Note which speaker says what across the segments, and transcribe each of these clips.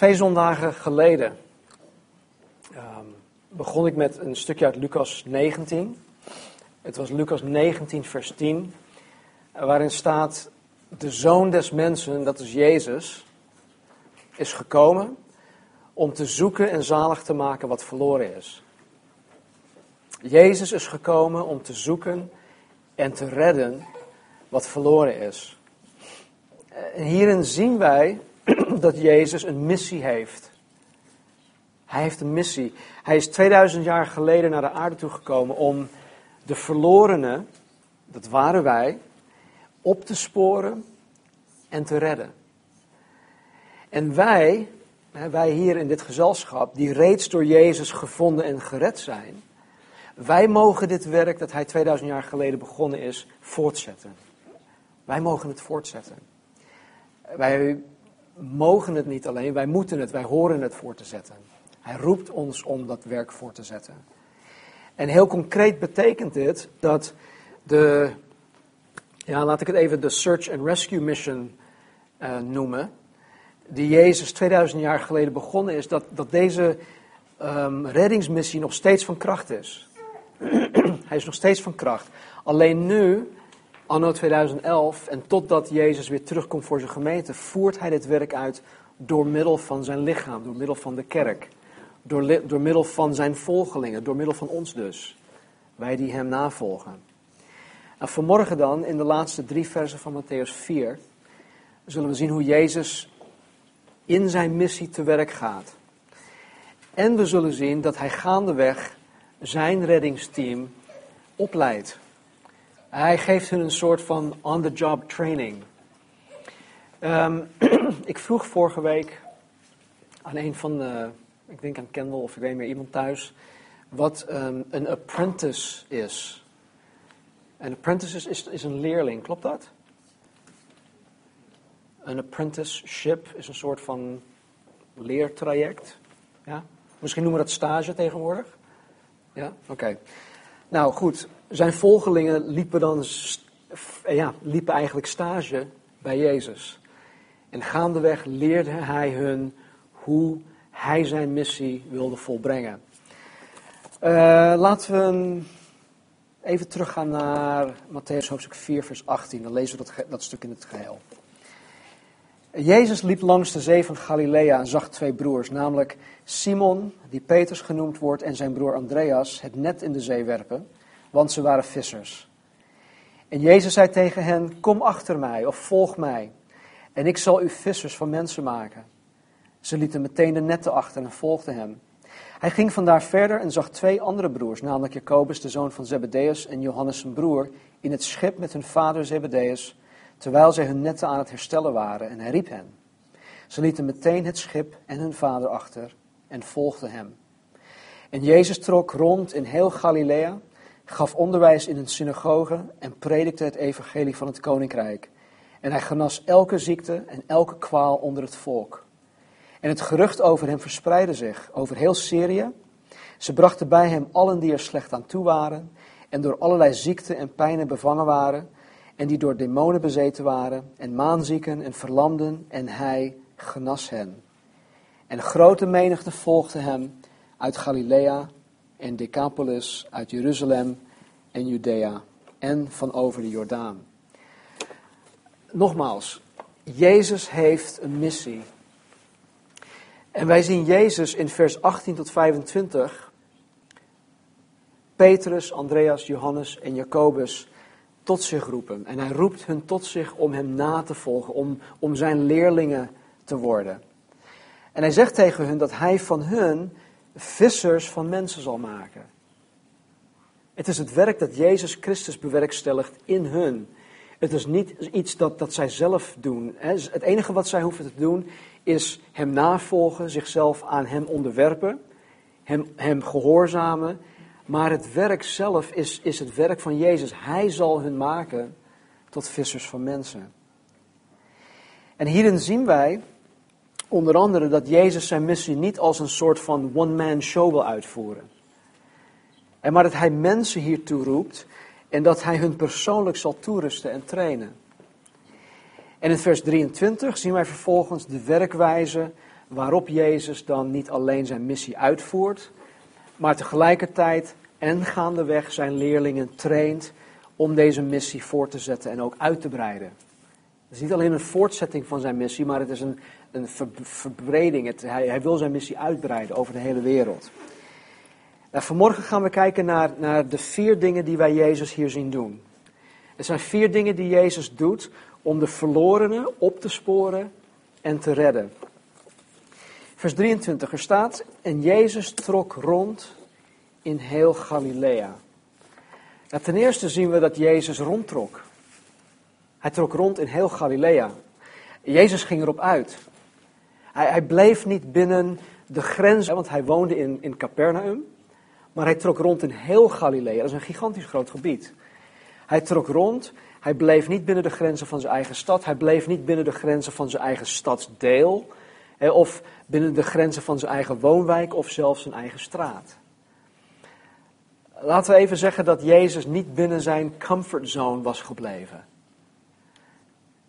Speaker 1: Twee zondagen geleden ehm, begon ik met een stukje uit Lucas 19. Het was Lucas 19, vers 10, waarin staat: De zoon des mensen, dat is Jezus, is gekomen om te zoeken en zalig te maken wat verloren is. Jezus is gekomen om te zoeken en te redden wat verloren is. En hierin zien wij dat Jezus een missie heeft. Hij heeft een missie. Hij is 2000 jaar geleden naar de aarde toegekomen om de verlorenen, dat waren wij, op te sporen en te redden. En wij, wij hier in dit gezelschap, die reeds door Jezus gevonden en gered zijn, wij mogen dit werk dat hij 2000 jaar geleden begonnen is, voortzetten. Wij mogen het voortzetten. Wij mogen het niet alleen, wij moeten het, wij horen het voor te zetten. Hij roept ons om dat werk voor te zetten. En heel concreet betekent dit dat de, ja, laat ik het even de Search and Rescue Mission uh, noemen, die Jezus 2000 jaar geleden begonnen is, dat, dat deze um, reddingsmissie nog steeds van kracht is. Hij is nog steeds van kracht. Alleen nu, anno 2011, en totdat Jezus weer terugkomt voor zijn gemeente, voert hij dit werk uit door middel van zijn lichaam, door middel van de kerk. Door, door middel van zijn volgelingen, door middel van ons dus. Wij die hem navolgen. En vanmorgen dan, in de laatste drie versen van Matthäus 4, zullen we zien hoe Jezus in zijn missie te werk gaat. En we zullen zien dat hij gaandeweg zijn reddingsteam opleidt. Hij geeft hun een soort van on-the-job training. Um, ik vroeg vorige week aan een van de, ik denk aan Kendall of ik weet meer iemand thuis, wat um, een apprentice is. Een apprentice is, is, is een leerling, klopt dat? Een apprenticeship is een soort van leertraject. Ja? Misschien noemen we dat stage tegenwoordig. Ja, oké. Nou goed, zijn volgelingen liepen dan ja, liepen eigenlijk stage bij Jezus. En gaandeweg leerde hij hun hoe hij zijn missie wilde volbrengen. Uh, laten we even teruggaan naar Matthäus hoofdstuk 4, vers 18. Dan lezen we dat, dat stuk in het geheel. Jezus liep langs de zee van Galilea en zag twee broers, namelijk Simon, die Petrus genoemd wordt, en zijn broer Andreas, het net in de zee werpen, want ze waren vissers. En Jezus zei tegen hen: Kom achter mij of volg mij, en ik zal u vissers van mensen maken. Ze lieten meteen de netten achter en volgden hem. Hij ging vandaar verder en zag twee andere broers, namelijk Jacobus, de zoon van Zebedeus, en Johannes zijn broer, in het schip met hun vader Zebedeus terwijl zij hun netten aan het herstellen waren, en hij riep hen. Ze lieten meteen het schip en hun vader achter en volgden hem. En Jezus trok rond in heel Galilea, gaf onderwijs in een synagoge en predikte het evangelie van het koninkrijk. En hij genas elke ziekte en elke kwaal onder het volk. En het gerucht over hem verspreidde zich over heel Syrië. Ze brachten bij hem allen die er slecht aan toe waren en door allerlei ziekten en pijnen bevangen waren en die door demonen bezeten waren, en maanzieken en verlamden, en hij genas hen. En grote menigte volgde hem uit Galilea en Decapolis, uit Jeruzalem en Judea en van over de Jordaan. Nogmaals, Jezus heeft een missie. En wij zien Jezus in vers 18 tot 25, Petrus, Andreas, Johannes en Jacobus tot zich roepen. En hij roept hun tot zich om hem na te volgen, om, om zijn leerlingen te worden. En hij zegt tegen hun dat hij van hun vissers van mensen zal maken. Het is het werk dat Jezus Christus bewerkstelligt in hun. Het is niet iets dat, dat zij zelf doen. Het enige wat zij hoeven te doen is hem navolgen, zichzelf aan hem onderwerpen, hem, hem gehoorzamen maar het werk zelf is, is het werk van Jezus. Hij zal hun maken tot vissers van mensen. En hierin zien wij onder andere dat Jezus zijn missie niet als een soort van one-man show wil uitvoeren. En maar dat hij mensen hiertoe roept en dat hij hun persoonlijk zal toerusten en trainen. En in vers 23 zien wij vervolgens de werkwijze waarop Jezus dan niet alleen zijn missie uitvoert, maar tegelijkertijd en gaandeweg zijn leerlingen traint om deze missie voort te zetten en ook uit te breiden. Het is niet alleen een voortzetting van zijn missie, maar het is een, een verbreding. Het, hij, hij, wil zijn missie uitbreiden over de hele wereld. Nou, vanmorgen gaan we kijken naar, naar de vier dingen die wij Jezus hier zien doen. Er zijn vier dingen die Jezus doet om de verlorenen op te sporen en te redden. Vers 23, er staat, en Jezus trok rond in heel Galilea. Nou, ten eerste zien we dat Jezus rondtrok. Hij trok rond in heel Galilea. Jezus ging erop uit. Hij, hij bleef niet binnen de grenzen, want hij woonde in, in Capernaum. Maar hij trok rond in heel Galilea. Dat is een gigantisch groot gebied. Hij trok rond. Hij bleef niet binnen de grenzen van zijn eigen stad. Hij bleef niet binnen de grenzen van zijn eigen stadsdeel. Of binnen de grenzen van zijn eigen woonwijk of zelfs zijn eigen straat. Laten we even zeggen dat Jezus niet binnen zijn comfortzone was gebleven.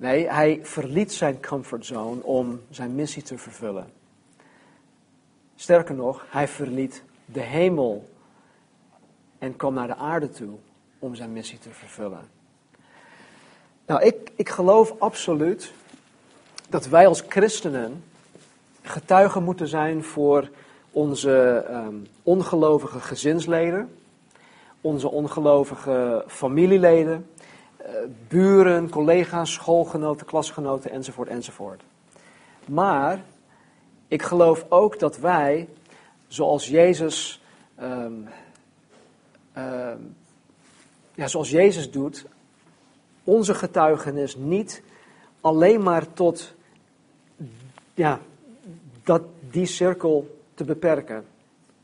Speaker 1: Nee, hij verliet zijn comfortzone om zijn missie te vervullen. Sterker nog, hij verliet de hemel en kwam naar de aarde toe om zijn missie te vervullen. Nou, ik, ik geloof absoluut dat wij als christenen getuigen moeten zijn voor onze um, ongelovige gezinsleden, onze ongelovige familieleden, buren, collega's, schoolgenoten, klasgenoten enzovoort enzovoort. Maar ik geloof ook dat wij, zoals Jezus, um, um, ja, zoals Jezus doet, onze getuigenis niet alleen maar tot ja, dat, die cirkel te beperken.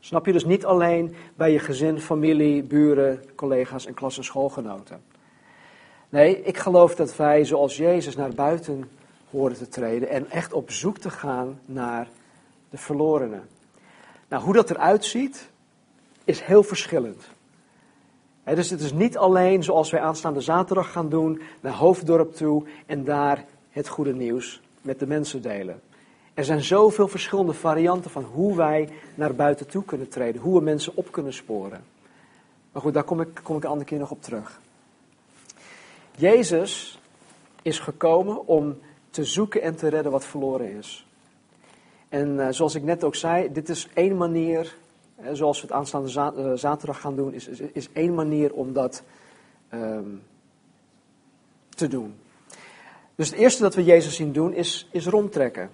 Speaker 1: Snap je? Dus niet alleen bij je gezin, familie, buren, collega's en klas- en schoolgenoten. Nee, ik geloof dat wij zoals Jezus naar buiten horen te treden en echt op zoek te gaan naar de verlorenen. Nou, hoe dat eruit ziet, is heel verschillend. dus het is niet alleen zoals wij aanstaande zaterdag gaan doen, naar Hoofddorp toe en daar het goede nieuws met de mensen delen. Er zijn zoveel verschillende varianten van hoe wij naar buiten toe kunnen treden, hoe we mensen op kunnen sporen. Maar goed, daar kom ik, kom ik een andere keer nog op terug. Jezus is gekomen om te zoeken en te redden wat verloren is. En uh, zoals ik net ook zei, dit is één manier, hè, zoals we het aanstaande uh, zaterdag gaan doen, is, is, één manier om dat um, te doen. Dus het eerste dat we Jezus zien doen is, is rondtrekken.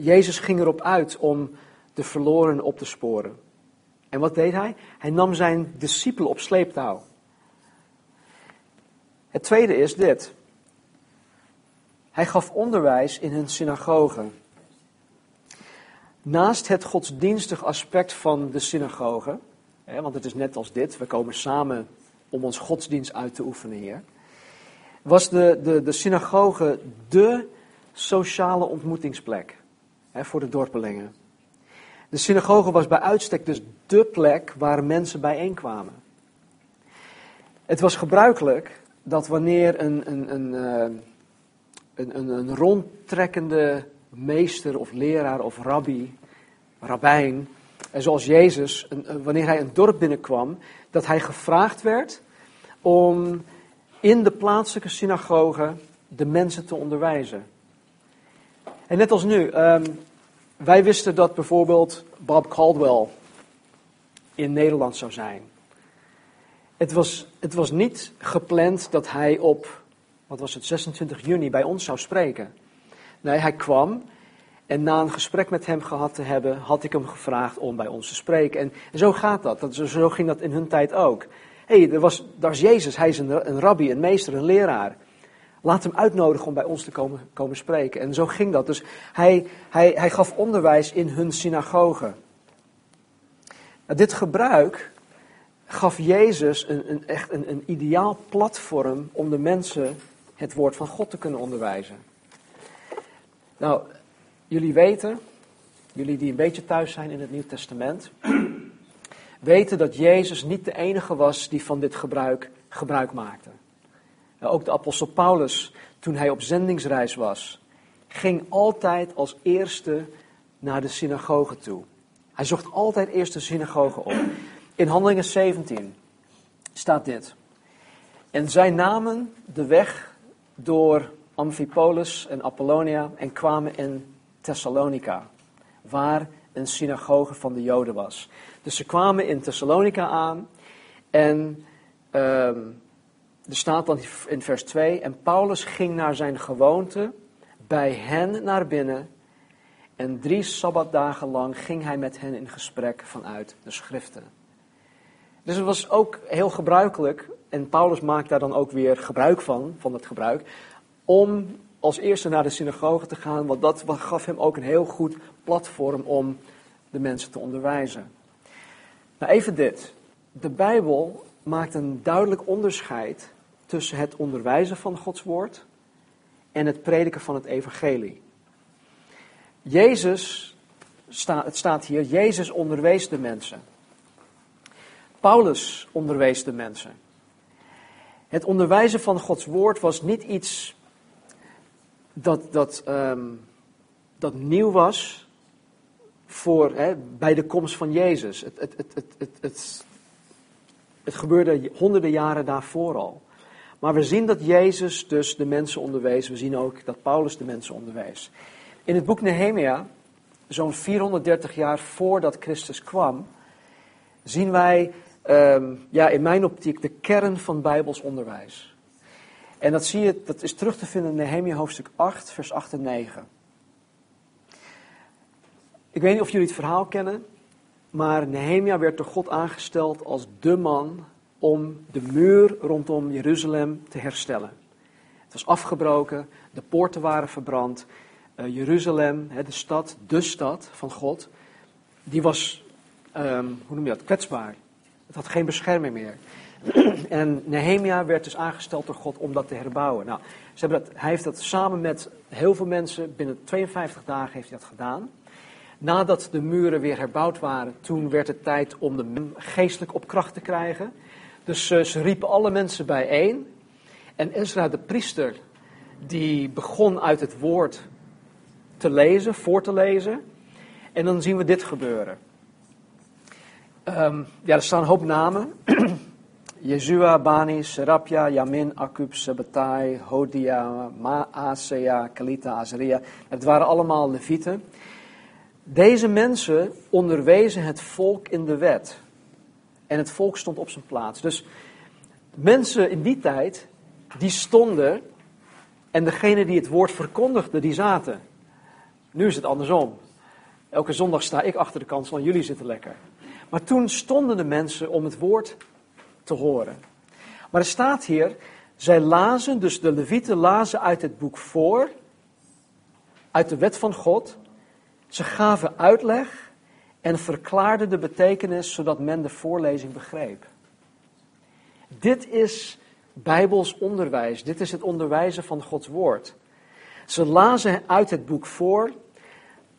Speaker 1: Jezus ging erop uit om de verloren op te sporen. En wat deed hij? Hij nam zijn discipelen op sleeptouw. Het tweede is dit. Hij gaf onderwijs in hun synagogen. Naast het godsdienstig aspect van de synagoge, hè, want het is net als dit, we komen samen om ons godsdienst uit te oefenen hier, was de, de, de synagoge de sociale ontmoetingsplek hè, voor de dorpelingen. De synagoge was bij uitstek dus de plek waar mensen bijeenkwamen. Het was gebruikelijk dat wanneer een, een, een, eh, een, een, een rondtrekkende meester of leraar of rabbi, rabbijn, en zoals Jezus, wanneer hij een dorp binnenkwam, dat hij gevraagd werd om in de plaatselijke synagoge de mensen te onderwijzen. En net als nu, um, wij wisten dat bijvoorbeeld Bob Caldwell in Nederland zou zijn. Het was, het was niet gepland dat hij op, wat was het, 26 juni bij ons zou spreken. Nee, hij kwam en na een gesprek met hem gehad te hebben, had ik hem gevraagd om bij ons te spreken. En, zo gaat dat. dat. Zo ging dat in hun tijd ook. Hé, hey, was, daar is Jezus, hij is een, een rabbi, een meester, een leraar. Laat hem uitnodigen om bij ons te komen, komen spreken. En zo ging dat. Dus hij, hij, hij gaf onderwijs in hun synagoge. Nou, dit gebruik gaf Jezus een, een echt een, een ideaal platform om de mensen het woord van God te kunnen onderwijzen. Nou, jullie weten, jullie die een beetje thuis zijn in het Nieuw Testament, weten dat Jezus niet de enige was die van dit gebruik gebruik maakte. Ook de apostel Paulus, toen hij op zendingsreis was, ging altijd als eerste naar de synagoge toe. Hij zocht altijd eerst de synagoge op. In Handelingen 17 staat dit. En zij namen de weg door Amphipolis en Apollonia en kwamen in Thessalonica, waar een synagoge van de Joden was. Dus ze kwamen in Thessalonica aan en ehm, er staat dan in vers 2, en Paulus ging naar zijn gewoonte bij hen naar binnen en drie sabbatdagen lang ging hij met hen in gesprek vanuit de schriften. Dus het was ook heel gebruikelijk, en Paulus maakt daar dan ook weer gebruik van, van dat gebruik, om als eerste naar de synagoge te gaan, want dat gaf hem ook een heel goed platform om de mensen te onderwijzen. Nou, even dit. De Bijbel maakt een duidelijk onderscheid tussen het onderwijzen van Gods woord en het prediken van het evangelie. Jezus, het staat hier, Jezus onderwees de mensen. Paulus onderwees de mensen. Het onderwijzen van Gods woord was niet iets dat, dat, um, dat nieuw was voor, hè, bij de komst van Jezus. Het, het, het, het, het, het, het gebeurde honderden jaren daarvoor al. Maar we zien dat Jezus dus de mensen onderwees. We zien ook dat Paulus de mensen onderwees. In het boek Nehemia, zo'n 430 jaar voordat Christus kwam, zien wij um, ja, in mijn optiek de kern van Bijbels onderwijs. En dat, zie je, dat is terug te vinden in Nehemia hoofdstuk 8, vers 8 en 9. Ik weet niet of jullie het verhaal kennen, maar Nehemia werd door God aangesteld als de man om de muur rondom Jeruzalem te herstellen. Het was afgebroken, de poorten waren verbrand. Uh, Jeruzalem, de stad, de stad van God, die was, um, hoe noem je dat, kwetsbaar. Het had geen bescherming meer. en Nehemia werd dus aangesteld door God om dat te herbouwen. Nou, ze hebben dat, hij heeft dat samen met heel veel mensen, binnen 52 dagen heeft hij dat gedaan. Nadat de muren weer herbouwd waren, toen werd het tijd om de geestelijk op kracht te krijgen. Dus uh, ze riepen alle mensen bijeen. En Ezra de priester, die begon uit het woord te lezen, voor te lezen. En dan zien we dit gebeuren. Um, ja, er staan een hoop namen. Jezua, Bani, Serapja, Yamin, Akub, Sabatai, Hodia, Maasea, Kalita, Azaria. Het waren allemaal levieten. Deze mensen onderwezen het volk in de wet. En het volk stond op zijn plaats. Dus mensen in die tijd, die stonden. En degene die het woord verkondigde, die zaten. Nu is het andersom. Elke zondag sta ik achter de kansel en jullie zitten lekker. Maar toen stonden de mensen om het woord te horen. Maar er staat hier, zij lazen, dus de levieten lazen uit het boek voor, uit de wet van God. Ze gaven uitleg en verklaarden de betekenis zodat men de voorlezing begreep. Dit is Bijbels onderwijs, dit is het onderwijzen van Gods woord. Ze lazen uit het boek voor,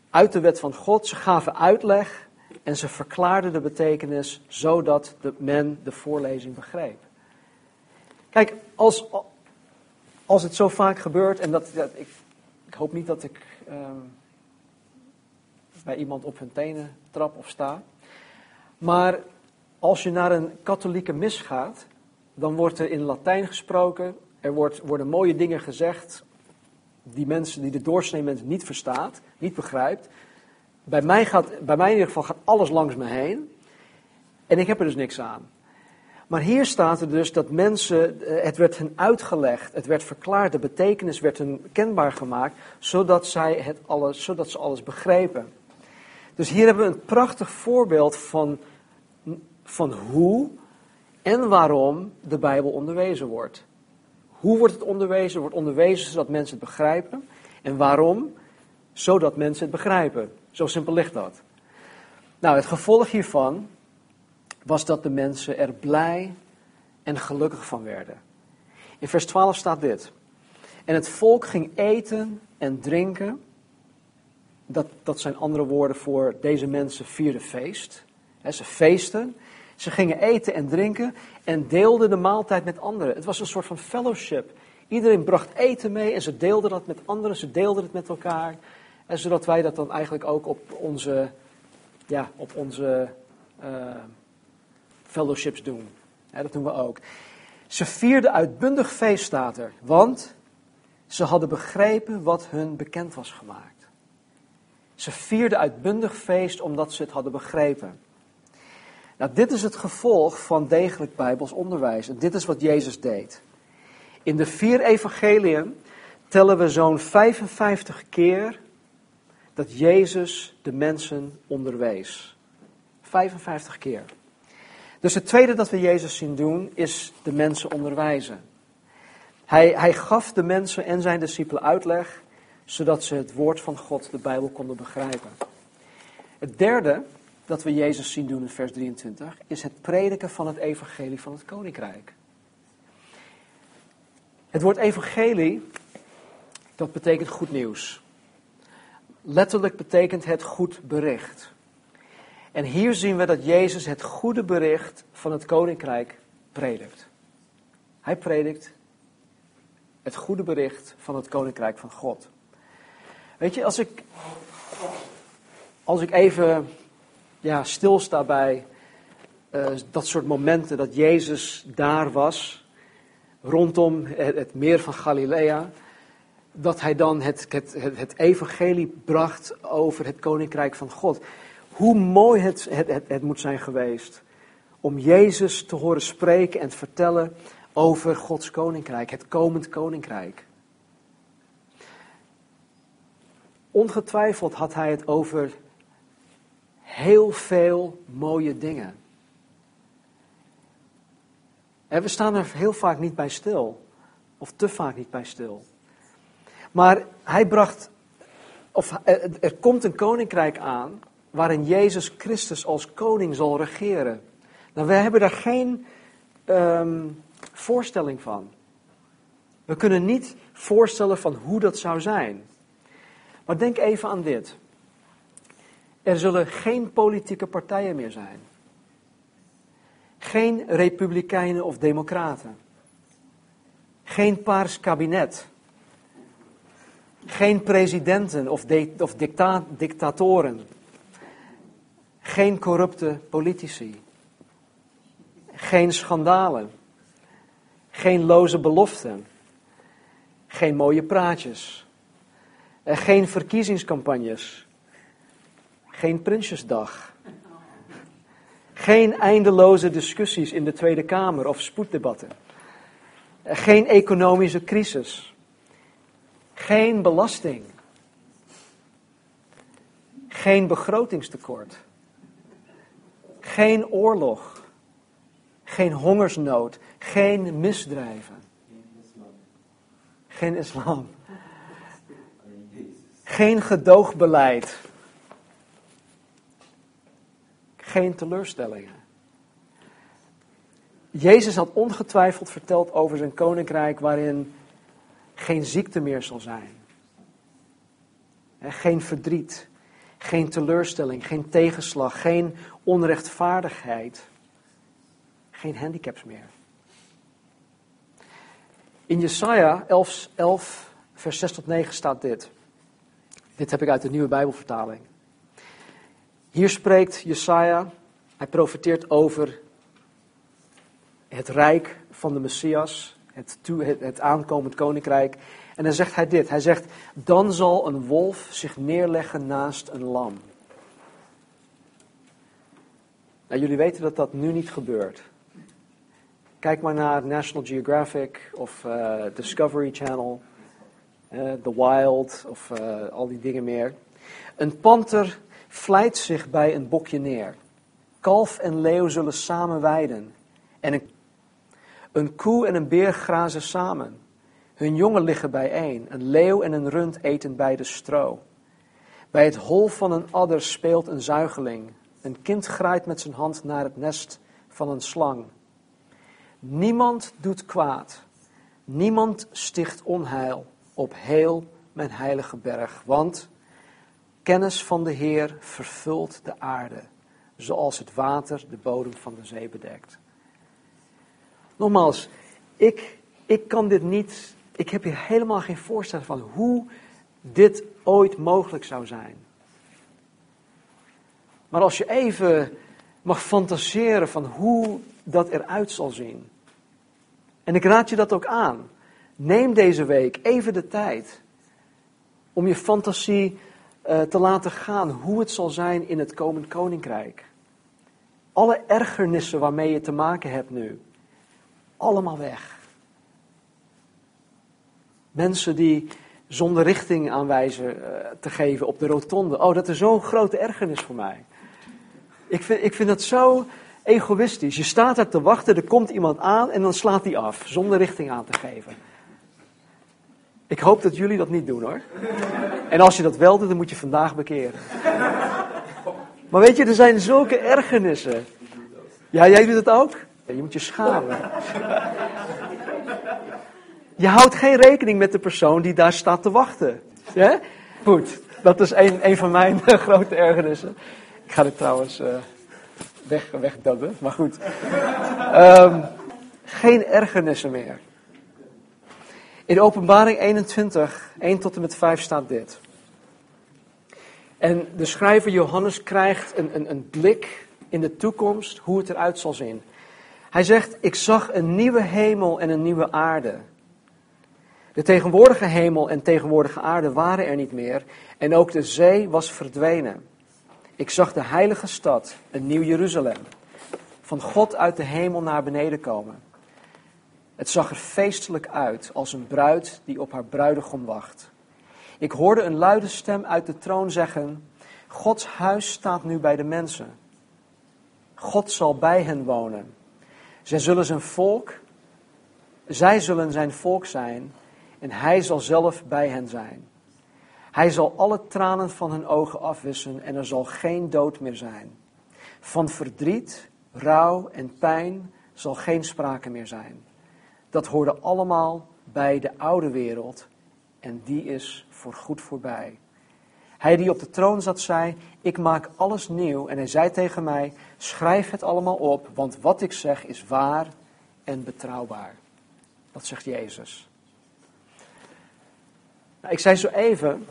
Speaker 1: uit de wet van God, ze gaven uitleg en ze verklaarden de betekenis zodat de men de voorlezing begreep. Kijk, als, als het zo vaak gebeurt, en dat, ik, ik hoop niet dat ik ehm, bij iemand op hun tenen trap of sta, maar als je naar een katholieke mis gaat, dan wordt er in Latijn gesproken, er wordt, worden mooie dingen gezegd die mensen die de doorsnee niet verstaat, niet begrijpt. Bij mij, gaat, bij mij in ieder geval gaat alles langs me heen. En ik heb er dus niks aan. Maar hier staat er dus dat mensen, eh, het werd hen uitgelegd, het werd verklaard, de betekenis werd hen kenbaar gemaakt, zodat, zij het alles, zodat ze alles begrepen. Dus hier hebben we een prachtig voorbeeld van, van hoe en waarom de Bijbel onderwezen wordt. Hoe wordt het onderwezen? wordt onderwezen zodat mensen het begrijpen. En waarom? Zodat mensen het begrijpen. Zo simpel ligt dat. Nou, het gevolg hiervan was dat de mensen er blij en gelukkig van werden. In vers 12 staat dit. En het volk ging eten en drinken. Dat, dat zijn andere woorden voor deze mensen vierden feest. ze feesten. Ze gingen eten en drinken en deelden de maaltijd met anderen. Het was een soort van fellowship. Iedereen bracht eten mee en ze deelden dat met anderen. Ze deelden het met elkaar. En zodat wij dat dan eigenlijk ook op onze, ja, op onze uh, fellowships doen. dat doen we ook. Ze vierden uitbundig feest, staat er, want ze hadden begrepen wat hun bekend was gemaakt. Ze vierden uitbundig feest omdat ze het hadden begrepen. Nou, dit is het gevolg van degelijk Bijbels onderwijs. En dit is wat Jezus deed. In de vier evangeliën tellen we zo'n 55 keer dat Jezus de mensen onderwees. 55 keer. Dus het tweede dat we Jezus zien doen is de mensen onderwijzen. Hij, hij gaf de mensen en zijn discipelen uitleg, zodat ze het woord van God, de Bijbel, konden begrijpen. Het derde dat we Jezus zien doen in vers 23 is het prediken van het evangelie van het koninkrijk. Het woord evangelie, dat betekent goed nieuws. Letterlijk betekent het goed bericht. En hier zien we dat Jezus het goede bericht van het koninkrijk predikt. Hij predikt het goede bericht van het koninkrijk van God. Weet je, als ik, als ik even ja, stilsta bij uh, dat soort momenten dat Jezus daar was, rondom het meer van Galilea, dat hij dan het, het, het, evangelie bracht over het koninkrijk van God. Hoe mooi het, het, het, moet zijn geweest om Jezus te horen spreken en te vertellen over Gods koninkrijk, het komend koninkrijk. Ongetwijfeld had hij het over heel veel mooie dingen. En we staan er heel vaak niet bij stil, of te vaak niet bij stil. Maar hij bracht, of er komt een koninkrijk aan waarin Jezus Christus als koning zal regeren. Nou, we hebben daar geen um, voorstelling van. We kunnen niet voorstellen van hoe dat zou zijn. Maar denk even aan dit. Er zullen geen politieke partijen meer zijn. Geen republikeinen of democraten. Geen paars kabinet. Geen presidenten of, of dicta dictatoren. Geen corrupte politici. Geen schandalen. Geen loze beloften. Geen mooie praatjes. Geen verkiezingscampagnes. Geen Prinsjesdag. Geen eindeloze discussies in de Tweede Kamer of spoeddebatten. Geen economische crisis. Geen belasting. Geen begrotingstekort. Geen oorlog. Geen hongersnood. Geen misdrijven. Geen islam. Geen gedoogbeleid. Geen teleurstellingen. Jezus had ongetwijfeld verteld over zijn koninkrijk waarin geen ziekte meer zal zijn. Geen verdriet, geen teleurstelling, geen tegenslag, geen onrechtvaardigheid, geen handicaps meer. In Jesaja 11, 11, vers 6 tot 9 staat dit. Dit heb ik uit de nieuwe Bijbelvertaling. Hier spreekt Jesaja, hij profeteert over het rijk van de Messias, het, het, het aankomend koninkrijk. En dan zegt hij dit, hij zegt, dan zal een wolf zich neerleggen naast een lam. Nou, jullie weten dat dat nu niet gebeurt. Kijk maar naar National Geographic of uh, Discovery Channel, uh, The Wild of uh, al die dingen meer. Een panter vlijt zich bij een bokje neer. Kalf en leeuw zullen samen weiden. En een, een koe en een beer grazen samen. Hun jongen liggen bijeen. Een leeuw en een rund eten bij de stro. Bij het hol van een adder speelt een zuigeling. Een kind graait met zijn hand naar het nest van een slang. Niemand doet kwaad. Niemand sticht onheil op heel mijn heilige berg. Want kennis van de Heer vervult de aarde, zoals het water de bodem van de zee bedekt. Nogmaals, ik, ik kan dit niet, ik heb hier helemaal geen voorstelling van hoe dit ooit mogelijk zou zijn. Maar als je even mag fantaseren van hoe dat eruit zal zien. En ik raad je dat ook aan. Neem deze week even de tijd om je fantasie uh, te laten gaan hoe het zal zijn in het komend koninkrijk. Alle ergernissen waarmee je te maken hebt nu, allemaal weg. Mensen die zonder richting aanwijzen uh, te geven op de rotonde. Oh, dat is zo'n grote ergernis voor mij. Ik vind, ik vind dat zo egoïstisch. Je staat daar te wachten, er komt iemand aan en dan slaat hij af, zonder richting aan te geven. Ik hoop dat jullie dat niet doen hoor. En als je dat wel doet, dan moet je vandaag bekeren. Maar weet je, er zijn zulke ergernissen. Ja, jij doet het ook? Je moet je schamen. Je houdt geen rekening met de persoon die daar staat te wachten. Ja? Goed, dat is een, een van mijn grote ergernissen. Ik ga dit trouwens uh, weg, wegdubben, maar goed. Um, geen ergernissen meer. In openbaring 21, 1 tot en met 5 staat dit. En de schrijver Johannes krijgt een, een, een blik in de toekomst, hoe het eruit zal zien. Hij zegt, ik zag een nieuwe hemel en een nieuwe aarde. De tegenwoordige hemel en tegenwoordige aarde waren er niet meer en ook de zee was verdwenen. Ik zag de heilige stad, een nieuw Jeruzalem, van God uit de hemel naar beneden komen. Het zag er feestelijk uit, als een bruid die op haar bruidegom wacht. Ik hoorde een luide stem uit de troon zeggen: Gods huis staat nu bij de mensen. God zal bij hen wonen. Zij zullen zijn volk, zij zullen zijn volk zijn en hij zal zelf bij hen zijn. Hij zal alle tranen van hun ogen afwissen en er zal geen dood meer zijn. Van verdriet, rouw en pijn zal geen sprake meer zijn. Dat hoorde allemaal bij de oude wereld en die is voorgoed voorbij. Hij die op de troon zat zei, ik maak alles nieuw. En hij zei tegen mij, schrijf het allemaal op, want wat ik zeg is waar en betrouwbaar. Dat zegt Jezus. Nou, ik zei zo even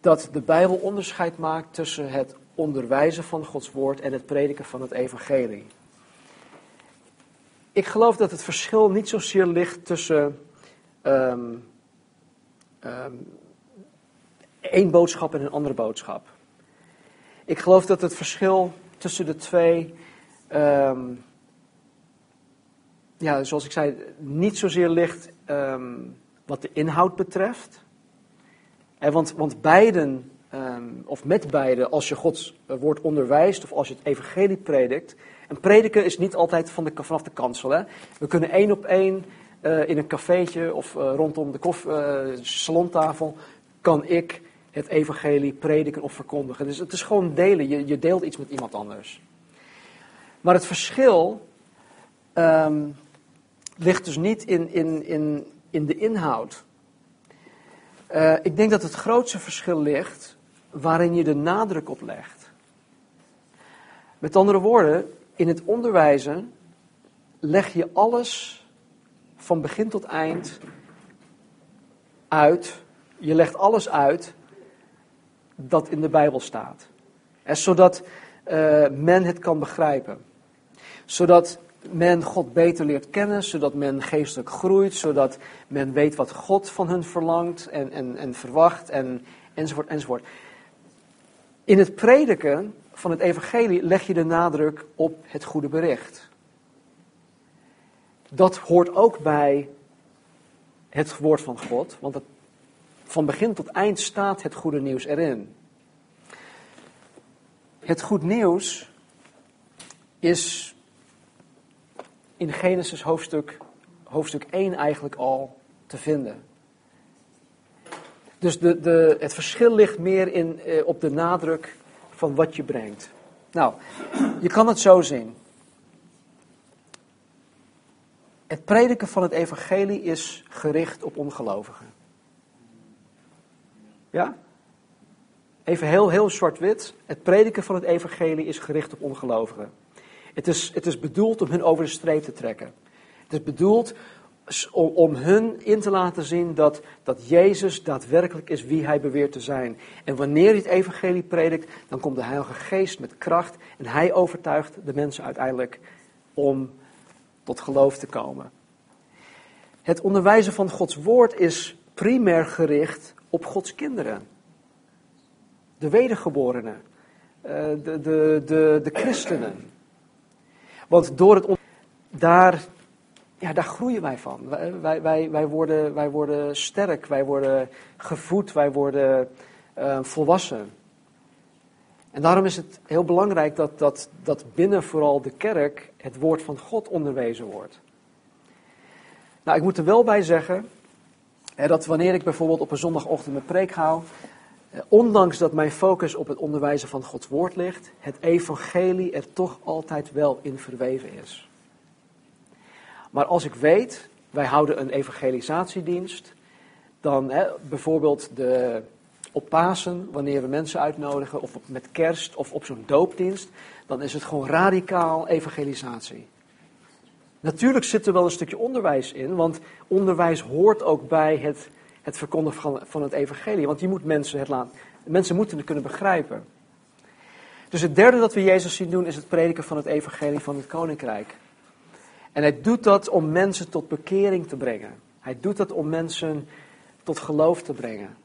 Speaker 1: dat de Bijbel onderscheid maakt tussen het onderwijzen van Gods woord en het prediken van het evangelie. Ik geloof dat het verschil niet zozeer ligt tussen um, um, één boodschap en een andere boodschap. Ik geloof dat het verschil tussen de twee, um, ja, zoals ik zei, niet zozeer ligt wat de inhoud betreft. En want, want beiden, of met beiden, als je Gods woord onderwijst of als je het evangelie predikt, en prediken is niet altijd van de, vanaf de kansel. Hè? We kunnen één op één uh, in een cafeetje of rondom de kof, uh, salontafel, kan ik het evangelie prediken of verkondigen. Dus het is gewoon delen. Je, je deelt iets met iemand anders. Maar het verschil um, ligt dus niet in, in, in, in de inhoud. ik denk dat het grootste verschil ligt waarin je de nadruk op legt. Met andere woorden, in het onderwijzen leg je alles van begin tot eind uit. Je legt alles uit dat in de Bijbel staat. En zodat uh, men het kan begrijpen. Zodat men God beter leert kennen, zodat men geestelijk groeit, zodat men weet wat God van hun verlangt en, en, en verwacht, en, enzovoort, enzovoort. In het prediken van het evangelie leg je de nadruk op het goede bericht. Dat hoort ook bij het woord van God, want het, van begin tot eind staat het goede nieuws erin. Het goed nieuws is in Genesis hoofdstuk, hoofdstuk 1 eigenlijk al te vinden. Dus de, de, het verschil ligt meer in, eh, op de nadruk van wat je brengt. Nou, je kan het zo zien. Het prediken van het evangelie is gericht op ongelovigen. Ja? Even heel, heel zwart-wit. Het prediken van het evangelie is gericht op ongelovigen. Het is, het is bedoeld om hun over de streep te trekken. Het is bedoeld om, om hun in te laten zien dat, dat Jezus daadwerkelijk is wie hij beweert te zijn. En wanneer hij het evangelie predikt, dan komt de Heilige Geest met kracht en hij overtuigt de mensen uiteindelijk om tot geloof te komen. Het onderwijzen van Gods woord is primair gericht op Gods kinderen. De wedergeborenen, eh, de, de, de, de christenen. Want door het daar, ja, daar groeien wij van. Wij, wij, wij, worden, wij worden sterk, wij worden gevoed, wij worden uh, volwassen. En daarom is het heel belangrijk dat, dat, dat binnen vooral de kerk het woord van God onderwezen wordt. Nou, ik moet er wel bij zeggen dat wanneer ik bijvoorbeeld op een zondagochtend mijn preek hou, eh, ondanks dat mijn focus op het onderwijzen van Gods woord ligt, het evangelie er toch altijd wel in verweven is. Maar als ik weet, wij houden een evangelisatiedienst, dan bijvoorbeeld de, op Pasen, wanneer we mensen uitnodigen, of met kerst of op zo'n doopdienst, dan is het gewoon radicaal evangelisatie. Natuurlijk zit er wel een stukje onderwijs in, want onderwijs hoort ook bij het, het verkondigen van, het evangelie. Want je moet mensen het laten, mensen moeten het kunnen begrijpen. Dus het derde dat we Jezus zien doen is het prediken van het evangelie van het koninkrijk. En hij doet dat om mensen tot bekering te brengen. Hij doet dat om mensen tot geloof te brengen.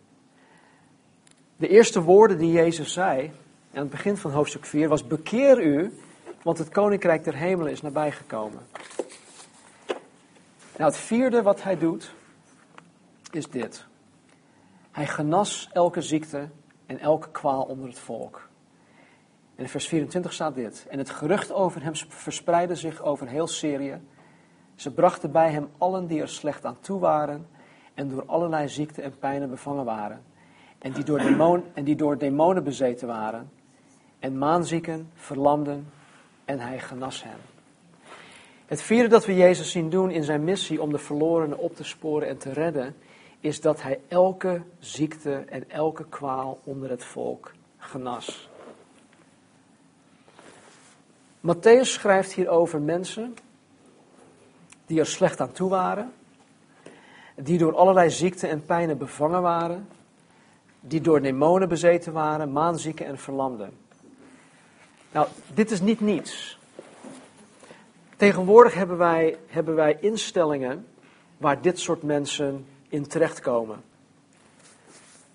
Speaker 1: De eerste woorden die Jezus zei aan het begin van hoofdstuk 4 was: Bekeer u, want het koninkrijk der hemelen is nabijgekomen. Nou, het vierde wat hij doet is dit. Hij genas elke ziekte en elke kwaal onder het volk. In vers 24 staat dit. En het gerucht over hem verspreidde zich over heel Syrië. Ze brachten bij hem allen die er slecht aan toe waren en door allerlei ziekten en pijnen bevangen waren. En die door, en die door demonen bezeten waren. En maanzieken, verlamden en hij genas hen. Het vierde dat we Jezus zien doen in zijn missie om de verlorenen op te sporen en te redden, is dat hij elke ziekte en elke kwaal onder het volk genas. Matthäus schrijft hier over mensen die er slecht aan toe waren, die door allerlei ziekten en pijnen bevangen waren, die door demonen bezeten waren, maanzieken en verlamden. Nou, dit is niet niets. Tegenwoordig hebben wij, hebben wij instellingen waar dit soort mensen in terechtkomen.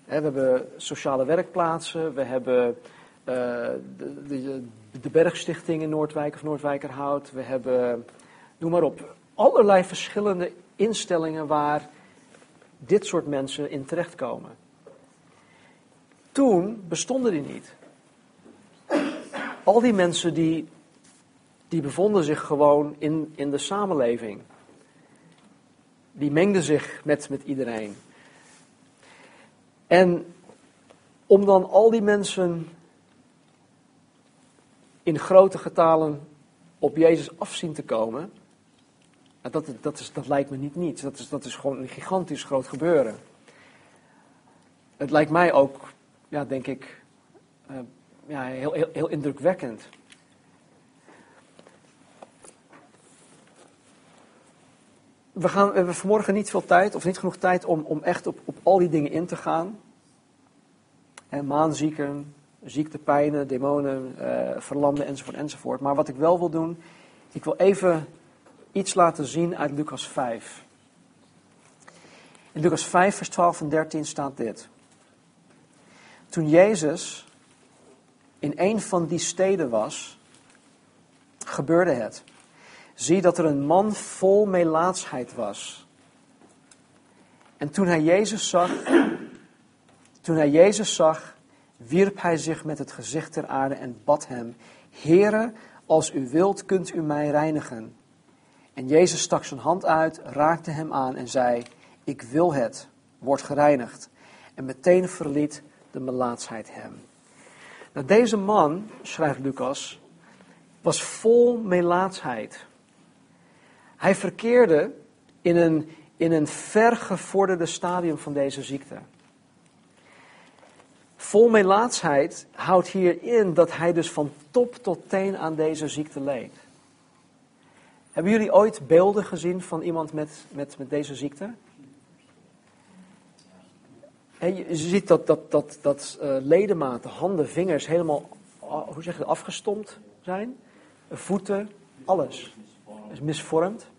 Speaker 1: We hebben sociale werkplaatsen, we hebben uh, de, de, de, Bergstichting in Noordwijk of Noordwijkerhout, we hebben, noem maar op, allerlei verschillende instellingen waar dit soort mensen in terechtkomen. Toen bestonden die niet. Al die mensen die die bevonden zich gewoon in, in de samenleving. Die mengden zich met, met iedereen. En om dan al die mensen in grote getalen op Jezus af zien te komen, nou, dat, dat, is, dat lijkt me niet niets. Dat is, dat is gewoon een gigantisch groot gebeuren. Het lijkt mij ook, ja, denk ik, uh, ja, heel, heel, heel indrukwekkend. We, gaan, we hebben vanmorgen niet veel tijd, of niet genoeg tijd, om, om echt op, op al die dingen in te gaan. En maanzieken, ziektepijnen, demonen, uh, verlamden enzovoort enzovoort. Maar wat ik wel wil doen, ik wil even iets laten zien uit Lucas 5. In Lucas 5, vers 12 en 13 staat dit. Toen Jezus in een van die steden was, gebeurde het zie dat er een man vol melaatsheid was. En toen hij Jezus zag, toen hij Jezus zag, wierp hij zich met het gezicht ter aarde en bad hem: Heere, als u wilt, kunt u mij reinigen. En Jezus stak zijn hand uit, raakte hem aan en zei: Ik wil het, word gereinigd. En meteen verliet de melaatsheid hem. Nou, deze man, schrijft Lucas, was vol melaatsheid. Hij verkeerde in een, in een vergevorderde stadium van deze ziekte. Vol melaatsheid houdt hier in dat hij dus van top tot teen aan deze ziekte leed. Hebben jullie ooit beelden gezien van iemand met, met, met deze ziekte? je ziet dat, dat, dat, dat uh, ledematen, handen, vingers helemaal hoe zeg je, afgestompt zijn. Voeten, alles is misvormd.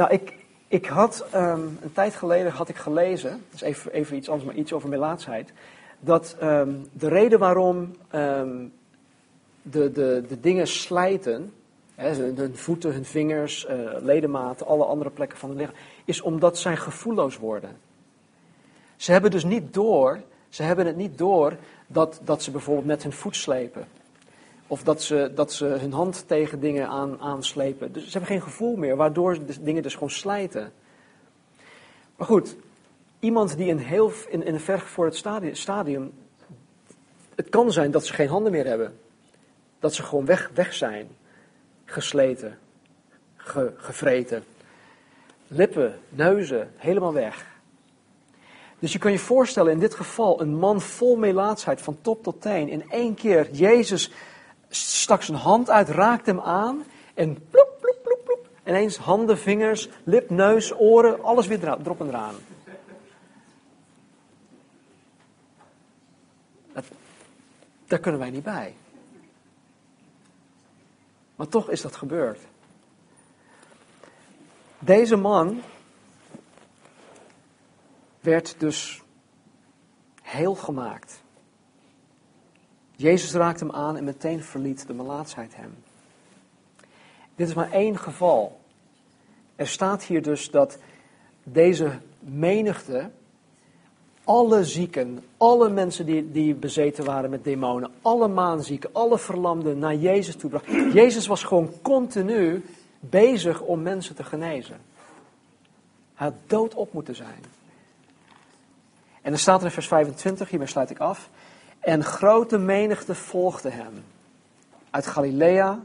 Speaker 1: Nou, ik, ik had um, een tijd geleden had ik gelezen, dus even, even iets anders, maar iets over melaatsheid. Dat um, de reden waarom um, de, de, de dingen slijten, hè, hun voeten, hun vingers, uh, ledematen, alle andere plekken van het lichaam, is omdat zij gevoelloos worden. Ze hebben dus niet door, ze hebben het niet door dat, dat ze bijvoorbeeld met hun voet slepen. Of dat ze, dat ze hun hand tegen dingen aan, aanslepen. Dus ze hebben geen gevoel meer, waardoor de dingen dus gewoon slijten. Maar goed, iemand die in, heel, in, in een vergevorderd stadium, stadium. Het kan zijn dat ze geen handen meer hebben. Dat ze gewoon weg, weg zijn. Gesleten. Ge, gevreten. Lippen, neuzen, helemaal weg. Dus je kan je voorstellen, in dit geval, een man vol melaatsheid van top tot teen. In één keer, Jezus stak zijn hand uit, raakte hem aan en ploep, ploep, ploep, ploep. Ineens handen, vingers, lip, neus, oren, alles weer erop en eraan. Dat, daar kunnen wij niet bij. Maar toch is dat gebeurd. Deze man werd dus heel gemaakt. Jezus raakte hem aan en meteen verliet de melaatsheid hem. Dit is maar één geval. Er staat hier dus dat deze menigte, alle zieken, alle mensen die, die bezeten waren met demonen, alle maanzieken, alle verlamden naar Jezus toe bracht. Jezus was gewoon continu bezig om mensen te genezen. Hij had doodop moeten zijn. En dan staat er in vers 25, hiermee sluit ik af. En grote menigte volgde hem. Uit Galilea,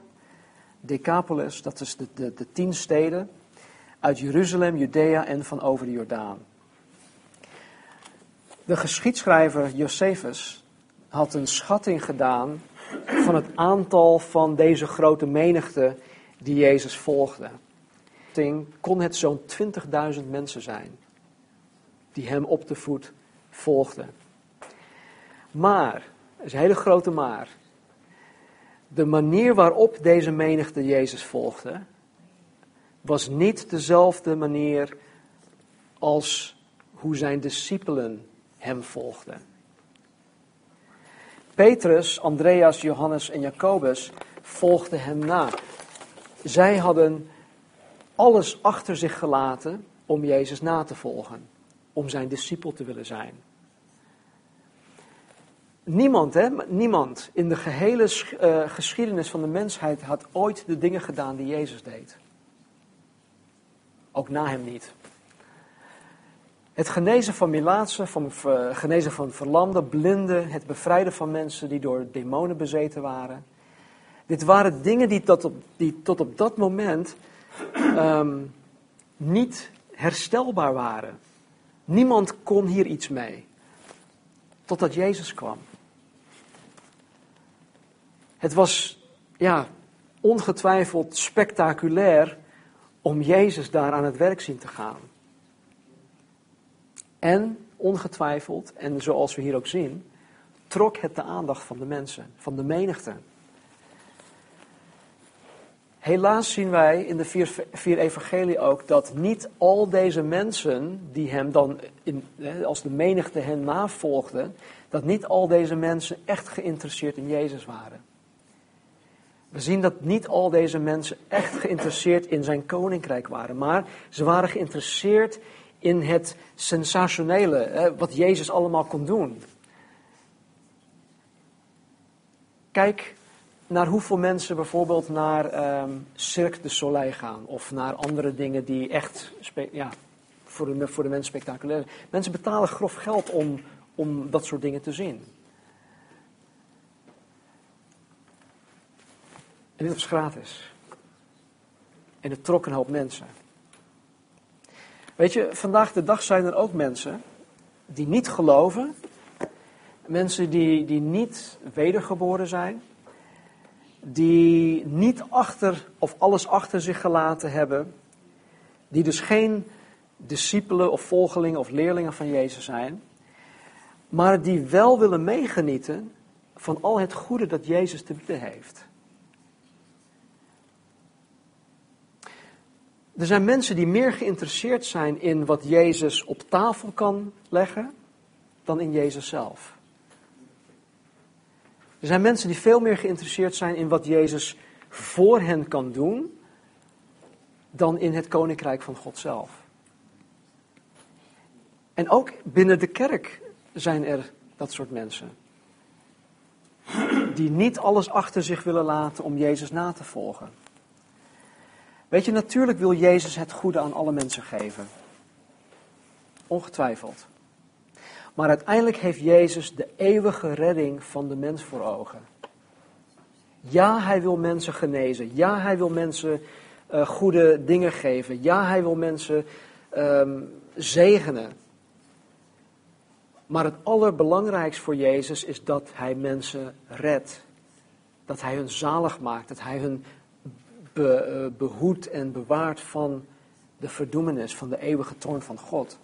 Speaker 1: Decapolis, dat is de, de, de tien steden. Uit Jeruzalem, Judea en van over de Jordaan. De geschiedschrijver Josephus had een schatting gedaan van het aantal van deze grote menigte die Jezus volgde. Kon het zo'n 20.000 mensen zijn die hem op de voet volgden. Maar, dat is een hele grote maar. De manier waarop deze menigte Jezus volgde, was niet dezelfde manier als hoe zijn discipelen hem volgden. Petrus, Andreas, Johannes en Jacobus volgden hem na. Zij hadden alles achter zich gelaten om Jezus na te volgen, om zijn discipel te willen zijn. Niemand, hè, niemand in de gehele uh, geschiedenis van de mensheid had ooit de dingen gedaan die Jezus deed. Ook na hem niet. Het genezen van melaatsen, van, uh, genezen van verlamden, blinden, het bevrijden van mensen die door demonen bezeten waren. Dit waren dingen die tot op, die tot op dat moment um, niet herstelbaar waren. Niemand kon hier iets mee. Totdat Jezus kwam. Het was ja, ongetwijfeld spectaculair om Jezus daar aan het werk zien te gaan. En ongetwijfeld, en zoals we hier ook zien, trok het de aandacht van de mensen, van de menigte. Helaas zien wij in de vier, vier evangelie ook dat niet al deze mensen die hem dan, in, als de menigte hen navolgden, dat niet al deze mensen echt geïnteresseerd in Jezus waren. We zien dat niet al deze mensen echt geïnteresseerd in zijn koninkrijk waren, maar ze waren geïnteresseerd in het sensationele, wat Jezus allemaal kon doen. Kijk naar hoeveel mensen bijvoorbeeld naar um, Cirque du Soleil gaan of naar andere dingen die echt ja, voor, de, voor de mensen spectaculair zijn. Mensen betalen grof geld om, om dat soort dingen te zien. En dit was gratis. En het trok een hoop mensen. Weet je, vandaag de dag zijn er ook mensen die niet geloven. Mensen die, die niet wedergeboren zijn. die niet achter of alles achter zich gelaten hebben, die dus geen discipelen of volgelingen of leerlingen van Jezus zijn, maar die wel willen meegenieten van al het goede dat Jezus te bieden heeft. Er zijn mensen die meer geïnteresseerd zijn in wat Jezus op tafel kan leggen dan in Jezus zelf. Er zijn mensen die veel meer geïnteresseerd zijn in wat Jezus voor hen kan doen dan in het koninkrijk van God zelf. En ook binnen de kerk zijn er dat soort mensen. Die niet alles achter zich willen laten om Jezus na te volgen. Weet je, natuurlijk wil Jezus het goede aan alle mensen geven. Ongetwijfeld. Maar uiteindelijk heeft Jezus de eeuwige redding van de mens voor ogen. Ja, hij wil mensen genezen. Ja, hij wil mensen uh, goede dingen geven. Ja, hij wil mensen um, zegenen. Maar het allerbelangrijkste voor Jezus is dat hij mensen redt. Dat hij hun zalig maakt. Dat hij hun be, uh, behoedt en bewaart van de verdoemenis, van de eeuwige toorn van God.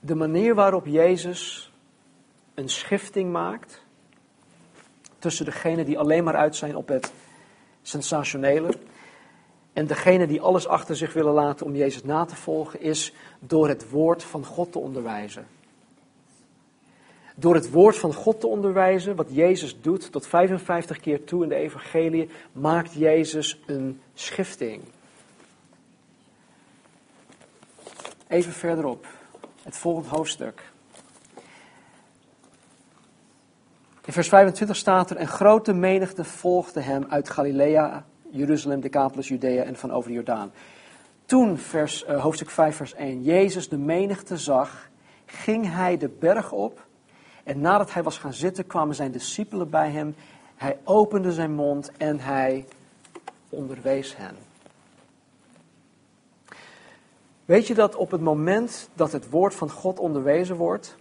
Speaker 1: De manier waarop Jezus een schifting maakt tussen degenen die alleen maar uit zijn op het sensationele en degenen die alles achter zich willen laten om Jezus na te volgen, is door het woord van God te onderwijzen. Door het woord van God te onderwijzen, wat Jezus doet tot 55 keer toe in de evangelie, maakt Jezus een schifting. Even verderop, het volgende hoofdstuk. In vers 25 staat er: Een grote menigte volgde hem uit Galilea, Jeruzalem, Decapolis, Judea en van over de Jordaan. Toen, vers, uh, hoofdstuk 5, vers 1, Jezus de menigte zag, ging hij de berg op. En nadat hij was gaan zitten, kwamen zijn discipelen bij hem. Hij opende zijn mond en hij onderwees hen. Weet je dat op het moment dat het woord van God onderwezen wordt,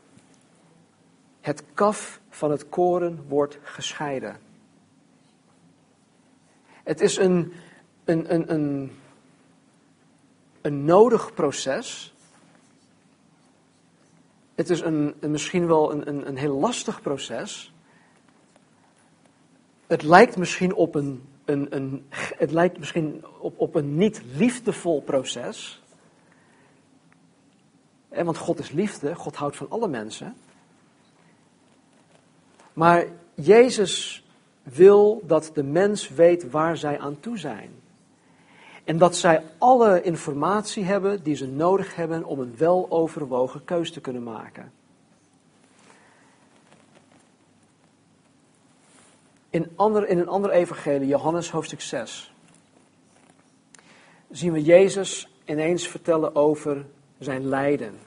Speaker 1: het kaf van het koren wordt gescheiden? Het is een, een, een, een, een nodig proces. Het is een, een misschien wel een, een, een heel lastig proces. Het lijkt misschien op een, een, het lijkt misschien op, op een niet liefdevol proces. Want God is liefde, God houdt van alle mensen. Maar Jezus wil dat de mens weet waar zij aan toe zijn. En dat zij alle informatie hebben die ze nodig hebben om een weloverwogen keus te kunnen maken. In, ander, in een ander evangelie, Johannes hoofdstuk 6, zien we Jezus ineens vertellen over zijn lijden.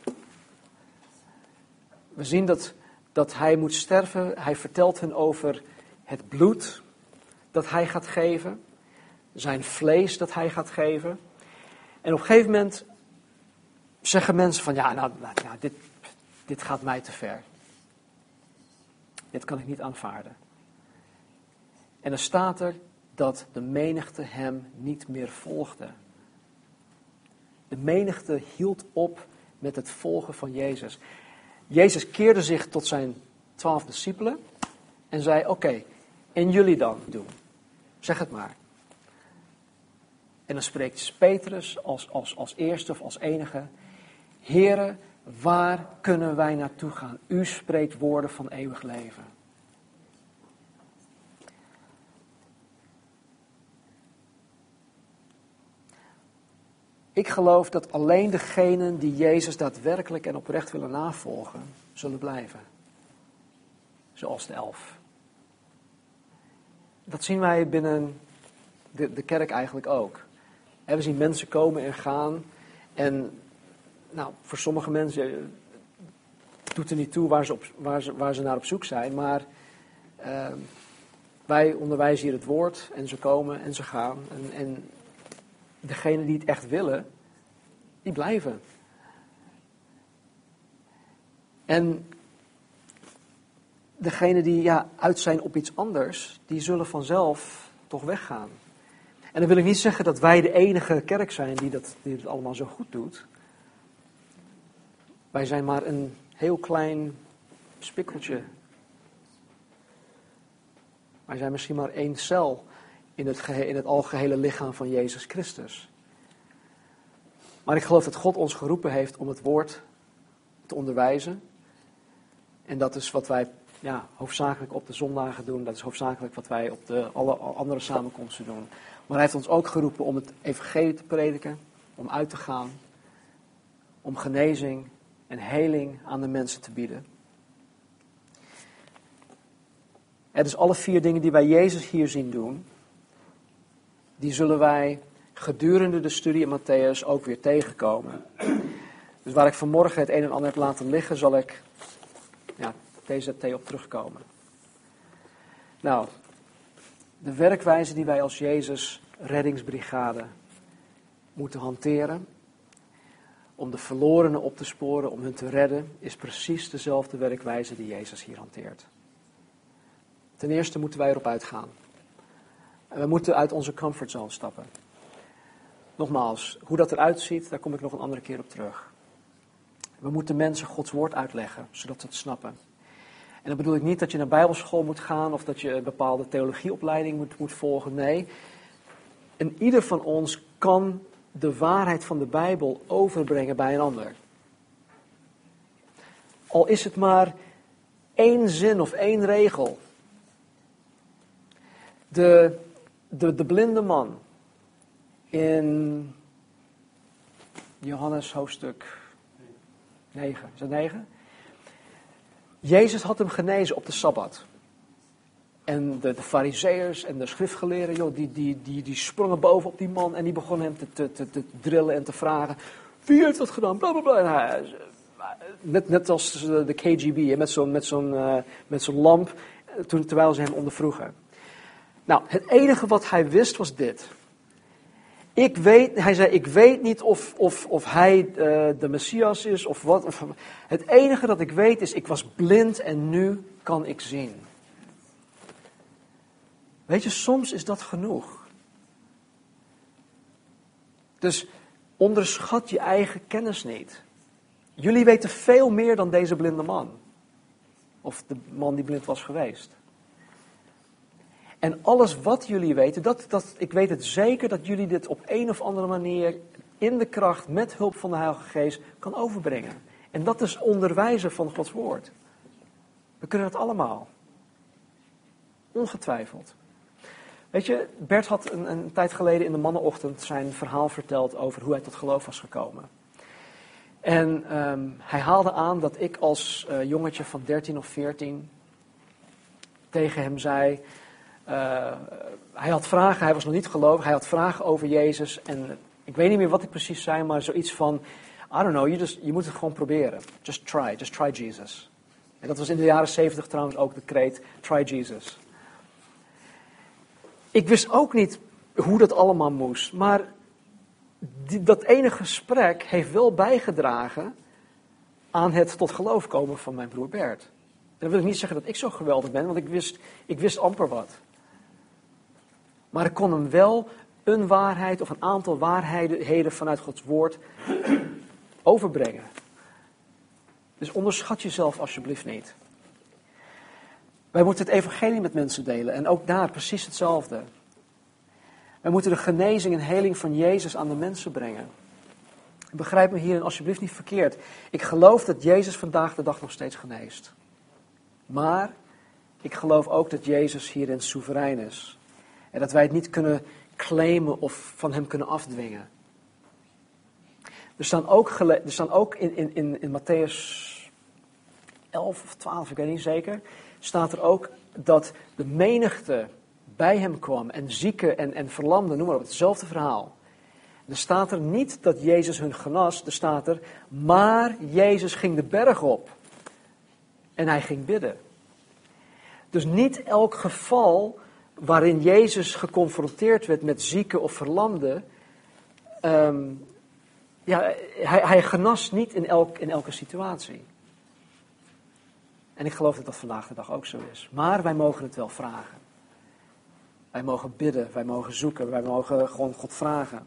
Speaker 1: We zien dat, dat hij moet sterven. Hij vertelt hen over het bloed dat hij gaat geven, zijn vlees dat hij gaat geven. En op een gegeven moment zeggen mensen van ja, nou, nou ja, dit, dit gaat mij te ver. Dit kan ik niet aanvaarden. En dan staat er dat de menigte hem niet meer volgde. De menigte hield op met het volgen van Jezus. Jezus keerde zich tot zijn twaalf discipelen en zei: Oké, en jullie dan doen? Zeg het maar. En dan spreekt Petrus als, als, als eerste of als enige: Heren, waar kunnen wij naartoe gaan? U spreekt woorden van eeuwig leven. Ik geloof dat alleen degenen die Jezus daadwerkelijk en oprecht willen navolgen, zullen blijven. Zoals de elf. Dat zien wij binnen de, de kerk eigenlijk ook. We zien mensen komen en gaan. En nou, voor sommige mensen doet er niet toe waar ze, op, waar ze, waar ze naar op zoek zijn. Maar uh, wij onderwijzen hier het woord en ze komen en ze gaan. En, en degenen die het echt willen, die blijven. En degenen die ja, uit zijn op iets anders, die zullen vanzelf toch weggaan. En dan wil ik niet zeggen dat wij de enige kerk zijn die dat, allemaal zo goed doet. Wij zijn maar een heel klein spikkeltje. Wij zijn misschien maar één cel in het, in het algehele lichaam van Jezus Christus. Maar ik geloof dat God ons geroepen heeft om het woord te onderwijzen. En dat is wat wij ja, hoofdzakelijk op de zondagen doen. Dat is hoofdzakelijk wat wij op de alle andere samenkomsten doen. Maar hij heeft ons ook geroepen om het evangelie te prediken, om uit te gaan, om genezing en heling aan de mensen te bieden. Het is alle vier dingen die wij Jezus hier zien doen, die zullen wij gedurende de studie in Matthäus ook weer tegenkomen. Dus waar ik vanmorgen het een en ander heb laten liggen, zal ik ja, deze op terugkomen. Nou, de werkwijze die wij als Jezus reddingsbrigade moeten hanteren om de verlorenen op te sporen, om hun te redden, is precies dezelfde werkwijze die Jezus hier hanteert. Ten eerste moeten wij erop uitgaan. En we moeten uit onze comfortzone stappen. Nogmaals, hoe dat eruit ziet, daar kom ik nog een andere keer op terug. We moeten mensen Gods woord uitleggen, zodat ze het snappen. En dan bedoel ik niet dat je naar bijbelschool moet gaan of dat je een bepaalde theologieopleiding moet, moet volgen. Nee, en ieder van ons kan de waarheid van de Bijbel overbrengen bij een ander. Al is het maar één zin of één regel. De, de, de blinde man in Johannes hoofdstuk 9. Is het 9? Jezus had hem genezen op de Sabbat. En de, de fariseërs en de schriftgeleerden, joh, die, die, die, die sprongen boven op die man en die begonnen hem te, te, te, te drillen en te vragen. Wie heeft dat gedaan? Bla, bla, bla. net, net als de KGB, met zo'n met zo'n uh, met zo'n lamp, eh, toen, terwijl ze hem ondervroegen. Nou, het enige wat hij wist was dit. Ik weet, hij zei, ik weet niet of, of, of hij uh, de Messias is of wat. Het enige dat ik weet is, ik was blind en nu kan ik zien. Weet je, soms is dat genoeg. Dus onderschat je eigen kennis niet. Jullie weten veel meer dan deze blinde man. Of de man die blind was geweest. En alles wat jullie weten, dat, dat, ik weet het zeker dat jullie dit op een of andere manier in de kracht, met hulp van de Heilige Geest, kan overbrengen. En dat is onderwijzen van Gods Woord. We kunnen dat allemaal. Ongetwijfeld. Weet je, Bert had een, een, tijd geleden in de mannenochtend zijn verhaal verteld over hoe hij tot geloof was gekomen. En um, hij haalde aan dat ik als uh, jongetje van 13 of 14 tegen hem zei. Uh, hij had vragen, hij was nog niet gelovig, hij had vragen over Jezus. En ik weet niet meer wat ik precies zei, maar zoiets van: I don't know, je, je moet het gewoon proberen. Just try, just try Jesus. En dat was in de jaren 70 trouwens ook de kreet: Try Jesus. Ik wist ook niet hoe dat allemaal moest, maar dat ene gesprek heeft wel bijgedragen aan het tot geloof komen van mijn broer Bert. En dan wil ik niet zeggen dat ik zo geweldig ben, want ik wist, ik wist amper wat. Maar ik kon hem wel een waarheid of een aantal waarheden vanuit Gods woord overbrengen. Dus onderschat jezelf alsjeblieft niet. Wij moeten het evangelie met mensen delen en ook daar precies hetzelfde. Wij moeten de genezing en heling van Jezus aan de mensen brengen. Begrijp me hierin alsjeblieft niet verkeerd. Ik geloof dat Jezus vandaag de dag nog steeds geneest. Maar ik geloof ook dat Jezus hierin soeverein is. En dat wij het niet kunnen claimen of van hem kunnen afdwingen. Er staan ook, er staan ook in, in, in, in Matthäus 11 of 12, ik weet niet zeker, staat er ook dat de menigte bij hem kwam en zieken en, en verlamden, noem maar op, hetzelfde verhaal. Er staat er niet dat Jezus hun genas, er staat er, maar Jezus ging de berg op en hij ging bidden. Dus niet elk geval waarin Jezus geconfronteerd werd met zieken of verlamden, um, ja, hij, hij genas niet in, elk, in elke situatie. En ik geloof dat dat vandaag de dag ook zo is. Maar wij mogen het wel vragen. Wij mogen bidden, wij mogen zoeken, wij mogen gewoon God vragen.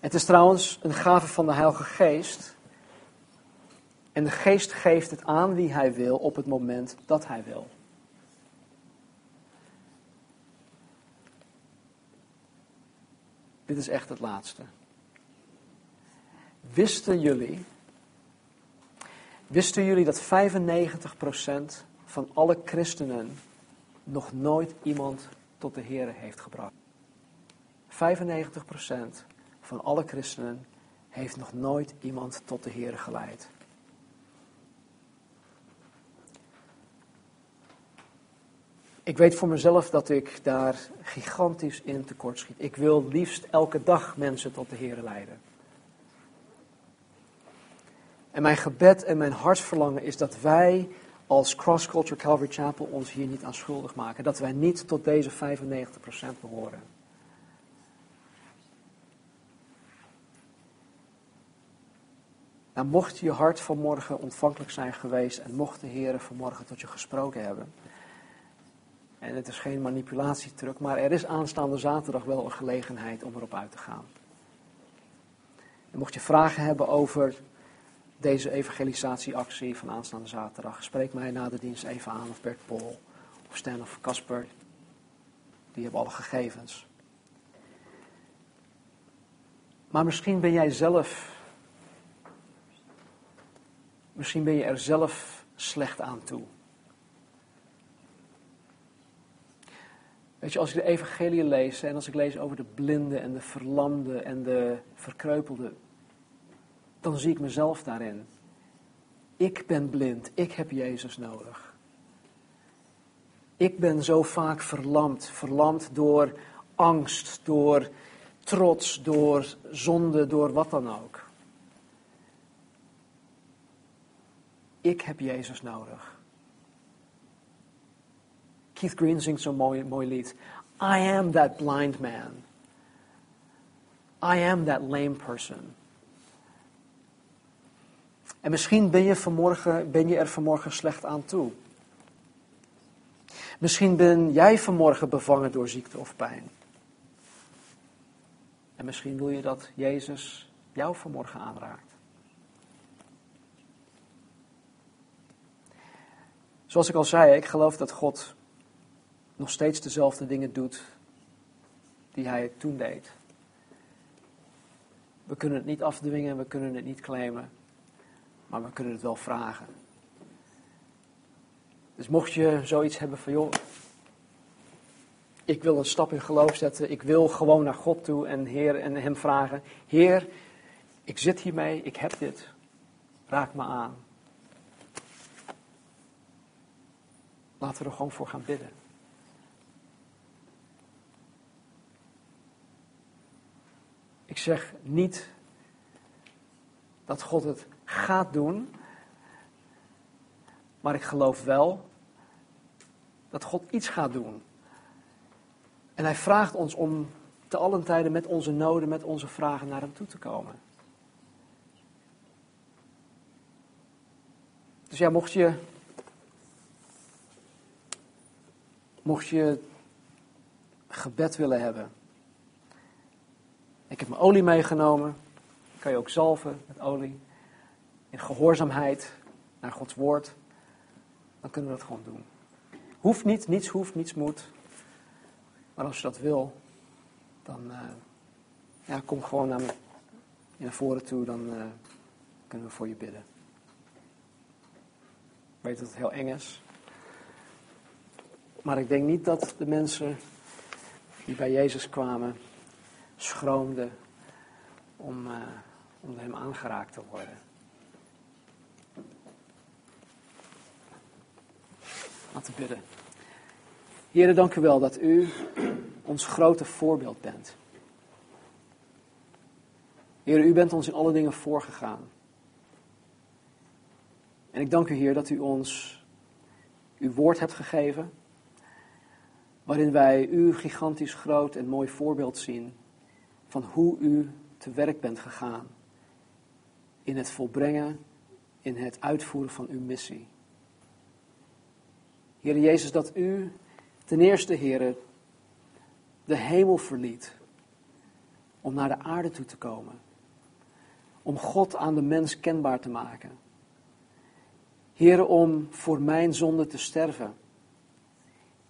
Speaker 1: Het is trouwens een gave van de Heilige Geest. En de Geest geeft het aan wie Hij wil op het moment dat Hij wil. Dit is echt het laatste. Wisten jullie, wisten jullie dat 95% van alle christenen nog nooit iemand tot de Heer heeft gebracht? 95% van alle christenen heeft nog nooit iemand tot de Heer geleid. Ik weet voor mezelf dat ik daar gigantisch in tekort schiet. Ik wil liefst elke dag mensen tot de Heer leiden. En mijn gebed en mijn hartsverlangen is dat wij als Cross Culture Calvary Chapel ons hier niet aan schuldig maken. Dat wij niet tot deze 95% behoren. Nou, mocht je hart vanmorgen ontvankelijk zijn geweest en mocht de Heer vanmorgen tot je gesproken hebben. En het is geen manipulatietruc, maar er is aanstaande zaterdag wel een gelegenheid om erop uit te gaan. En mocht je vragen hebben over deze evangelisatieactie van aanstaande zaterdag, spreek mij na de dienst even aan, of Bert Pol, of Stan of Casper. Die hebben alle gegevens. Maar misschien ben jij zelf Misschien ben je er zelf slecht aan toe. Weet je, als ik de evangelie lees en als ik lees over de blinde en de verlamde en de verkreupelde, dan zie ik mezelf daarin. Ik ben blind, ik heb Jezus nodig. Ik ben zo vaak verlamd, verlamd door angst, door trots, door zonde, door wat dan ook. Ik heb Jezus nodig. Keith Green zingt zo'n mooi, mooi lied. I am that blind man. I am that lame person. En misschien ben je, vanmorgen, ben je er vanmorgen slecht aan toe. Misschien ben jij vanmorgen bevangen door ziekte of pijn. En misschien wil je dat Jezus jou vanmorgen aanraakt. Zoals ik al zei, ik geloof dat God nog steeds dezelfde dingen doet die hij toen deed. We kunnen het niet afdwingen, we kunnen het niet claimen, maar we kunnen het wel vragen. Dus mocht je zoiets hebben van, joh, ik wil een stap in geloof zetten, ik wil gewoon naar God toe en, heer, en hem vragen, Heer, ik zit hiermee, ik heb dit, raak me aan. Laten we er gewoon voor gaan bidden. Ik zeg niet dat God het gaat doen, maar ik geloof wel dat God iets gaat doen. En hij vraagt ons om te allen tijden met onze noden, met onze vragen naar hem toe te komen. Dus ja, mocht je Mocht je gebed willen hebben. Ik heb mijn olie meegenomen. Kan je ook zalven met olie. In gehoorzaamheid naar Gods woord. Dan kunnen we dat gewoon doen. Hoeft niet, niets hoeft, niets moet. Maar als je dat wil, dan uh, ja, kom gewoon naar, me, naar voren toe. Dan uh, kunnen we voor je bidden. Ik weet dat het heel eng is. Maar ik denk niet dat de mensen die bij Jezus kwamen schroomden om, uh, om hem aangeraakt te worden. Laten we bidden. Heren, dank u wel dat u ons grote voorbeeld bent. Heer, u bent ons in alle dingen voorgegaan. En ik dank u, Heer, dat u ons uw woord hebt gegeven waarin wij uw gigantisch groot en mooi voorbeeld zien van hoe u te werk bent gegaan in het volbrengen, in het uitvoeren van uw missie. Heer Jezus, dat u ten eerste, Heer, de hemel verliet om naar de aarde toe te komen. Om God aan de mens kenbaar te maken. Heer, om voor mijn zonde te sterven.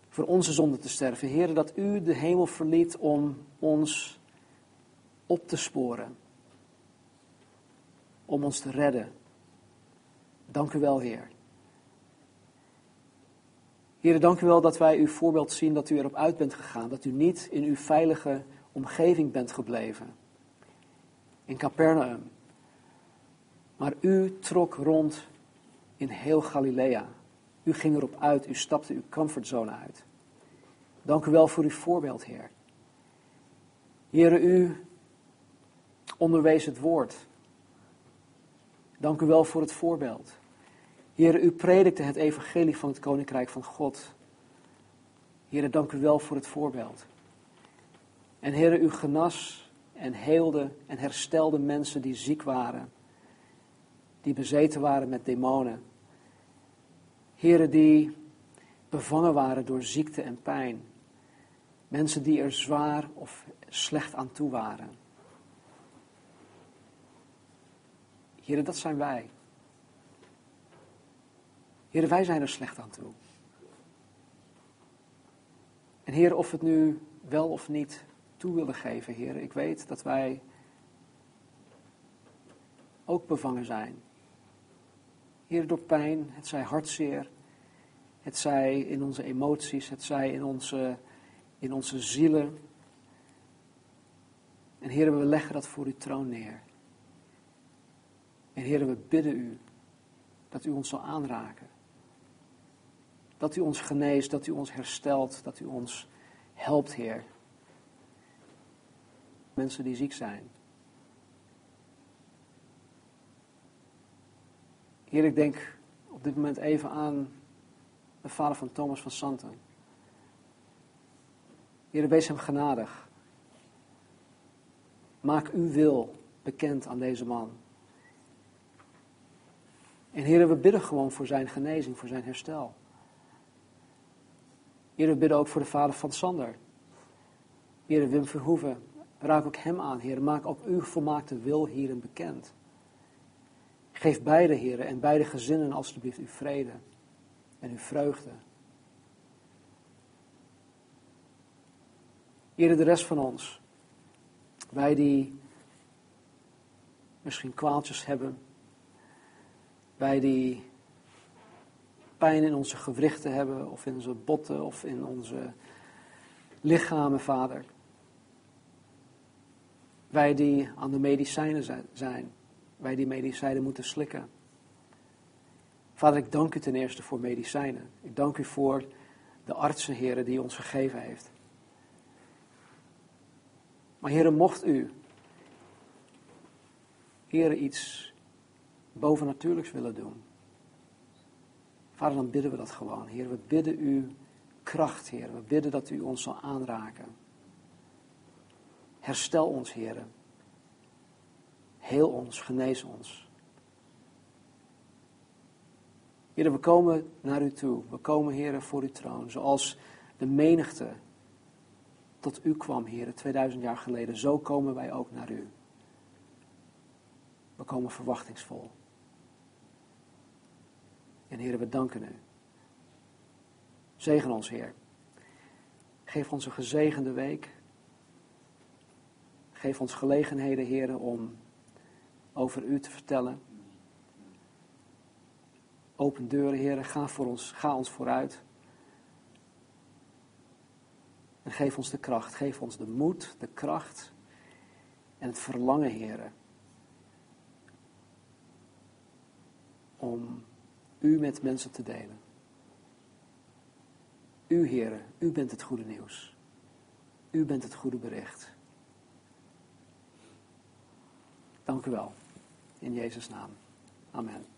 Speaker 1: Voor onze zonde te sterven. Heer, dat u de hemel verliet om ons op te sporen. Om ons te redden. Dank u wel, Heer. Heer, dank u wel dat wij uw voorbeeld zien dat u erop uit bent gegaan. Dat u niet in uw veilige omgeving bent gebleven. In Capernaum. Maar u trok rond in heel Galilea. U ging erop uit, u stapte uw comfortzone uit. Dank u wel voor uw voorbeeld, Heer. Heer, u onderwees het woord. Dank u wel voor het voorbeeld. Heer, u predikte het evangelie van het Koninkrijk van God. Heer, dank u wel voor het voorbeeld. En Heer, u genas en heelde en herstelde mensen die ziek waren, die bezeten waren met demonen. Heren die bevangen waren door ziekte en pijn. Mensen die er zwaar of slecht aan toe waren. Heren, dat zijn wij. Heren, wij zijn er slecht aan toe. En Heer, of het nu wel of niet toe willen geven, Heer, ik weet dat wij ook bevangen zijn. Heer, door pijn, het zij hartzeer, het zij in onze emoties, het zij in onze, in onze zielen. En Heer, we leggen dat voor uw troon neer. En Heer, we bidden u dat u ons zal aanraken. Dat u ons geneest, dat u ons herstelt, dat u ons helpt, Heer. Mensen die ziek zijn. Heer, ik denk op dit moment even aan de vader van Thomas van Santen. Heer, wees hem genadig. Maak uw wil bekend aan deze man. En Heer, we bidden gewoon voor zijn genezing, voor zijn herstel. Heer, we bidden ook voor de vader van Sander. Heer, Wim Verhoeven, raak ook hem aan, Heer. Maak ook uw volmaakte wil hierin bekend. Geef beide, heren, en beide gezinnen alstublieft uw vrede en uw vreugde. Heren, de rest van ons, wij die misschien kwaaltjes hebben, wij die pijn in onze gewrichten hebben, of in onze botten, of in onze lichamen, vader. Wij die aan de medicijnen zijn, wij die medicijnen moeten slikken. Vader, ik dank u ten eerste voor medicijnen. Ik dank u voor de artsen, heren, die ons gegeven heeft. Maar heren, mocht u, heren, iets bovennatuurlijks willen doen. Vader, dan bidden we dat gewoon. Heer, we bidden u kracht, Heer. We bidden dat u ons zal aanraken. Herstel ons, Heer. Heel ons, genees ons. Heer, we komen naar u toe. We komen, Heer, voor uw troon. Zoals de menigte tot u kwam, Heer, 2000 jaar geleden. Zo komen wij ook naar u. We komen verwachtingsvol. En Heer, we danken u. Zegen ons, Heer. Geef ons een gezegende week. Geef ons gelegenheden, Heer, om over u te vertellen. Open deuren, Heer, ga, voor ons, ga ons vooruit. En geef ons de kracht, geef ons de moed, de kracht en het verlangen, Heer, om u met mensen te delen. U, Heer, u bent het goede nieuws. U bent het goede bericht. Dank u wel. In Jezus' naam. Amen.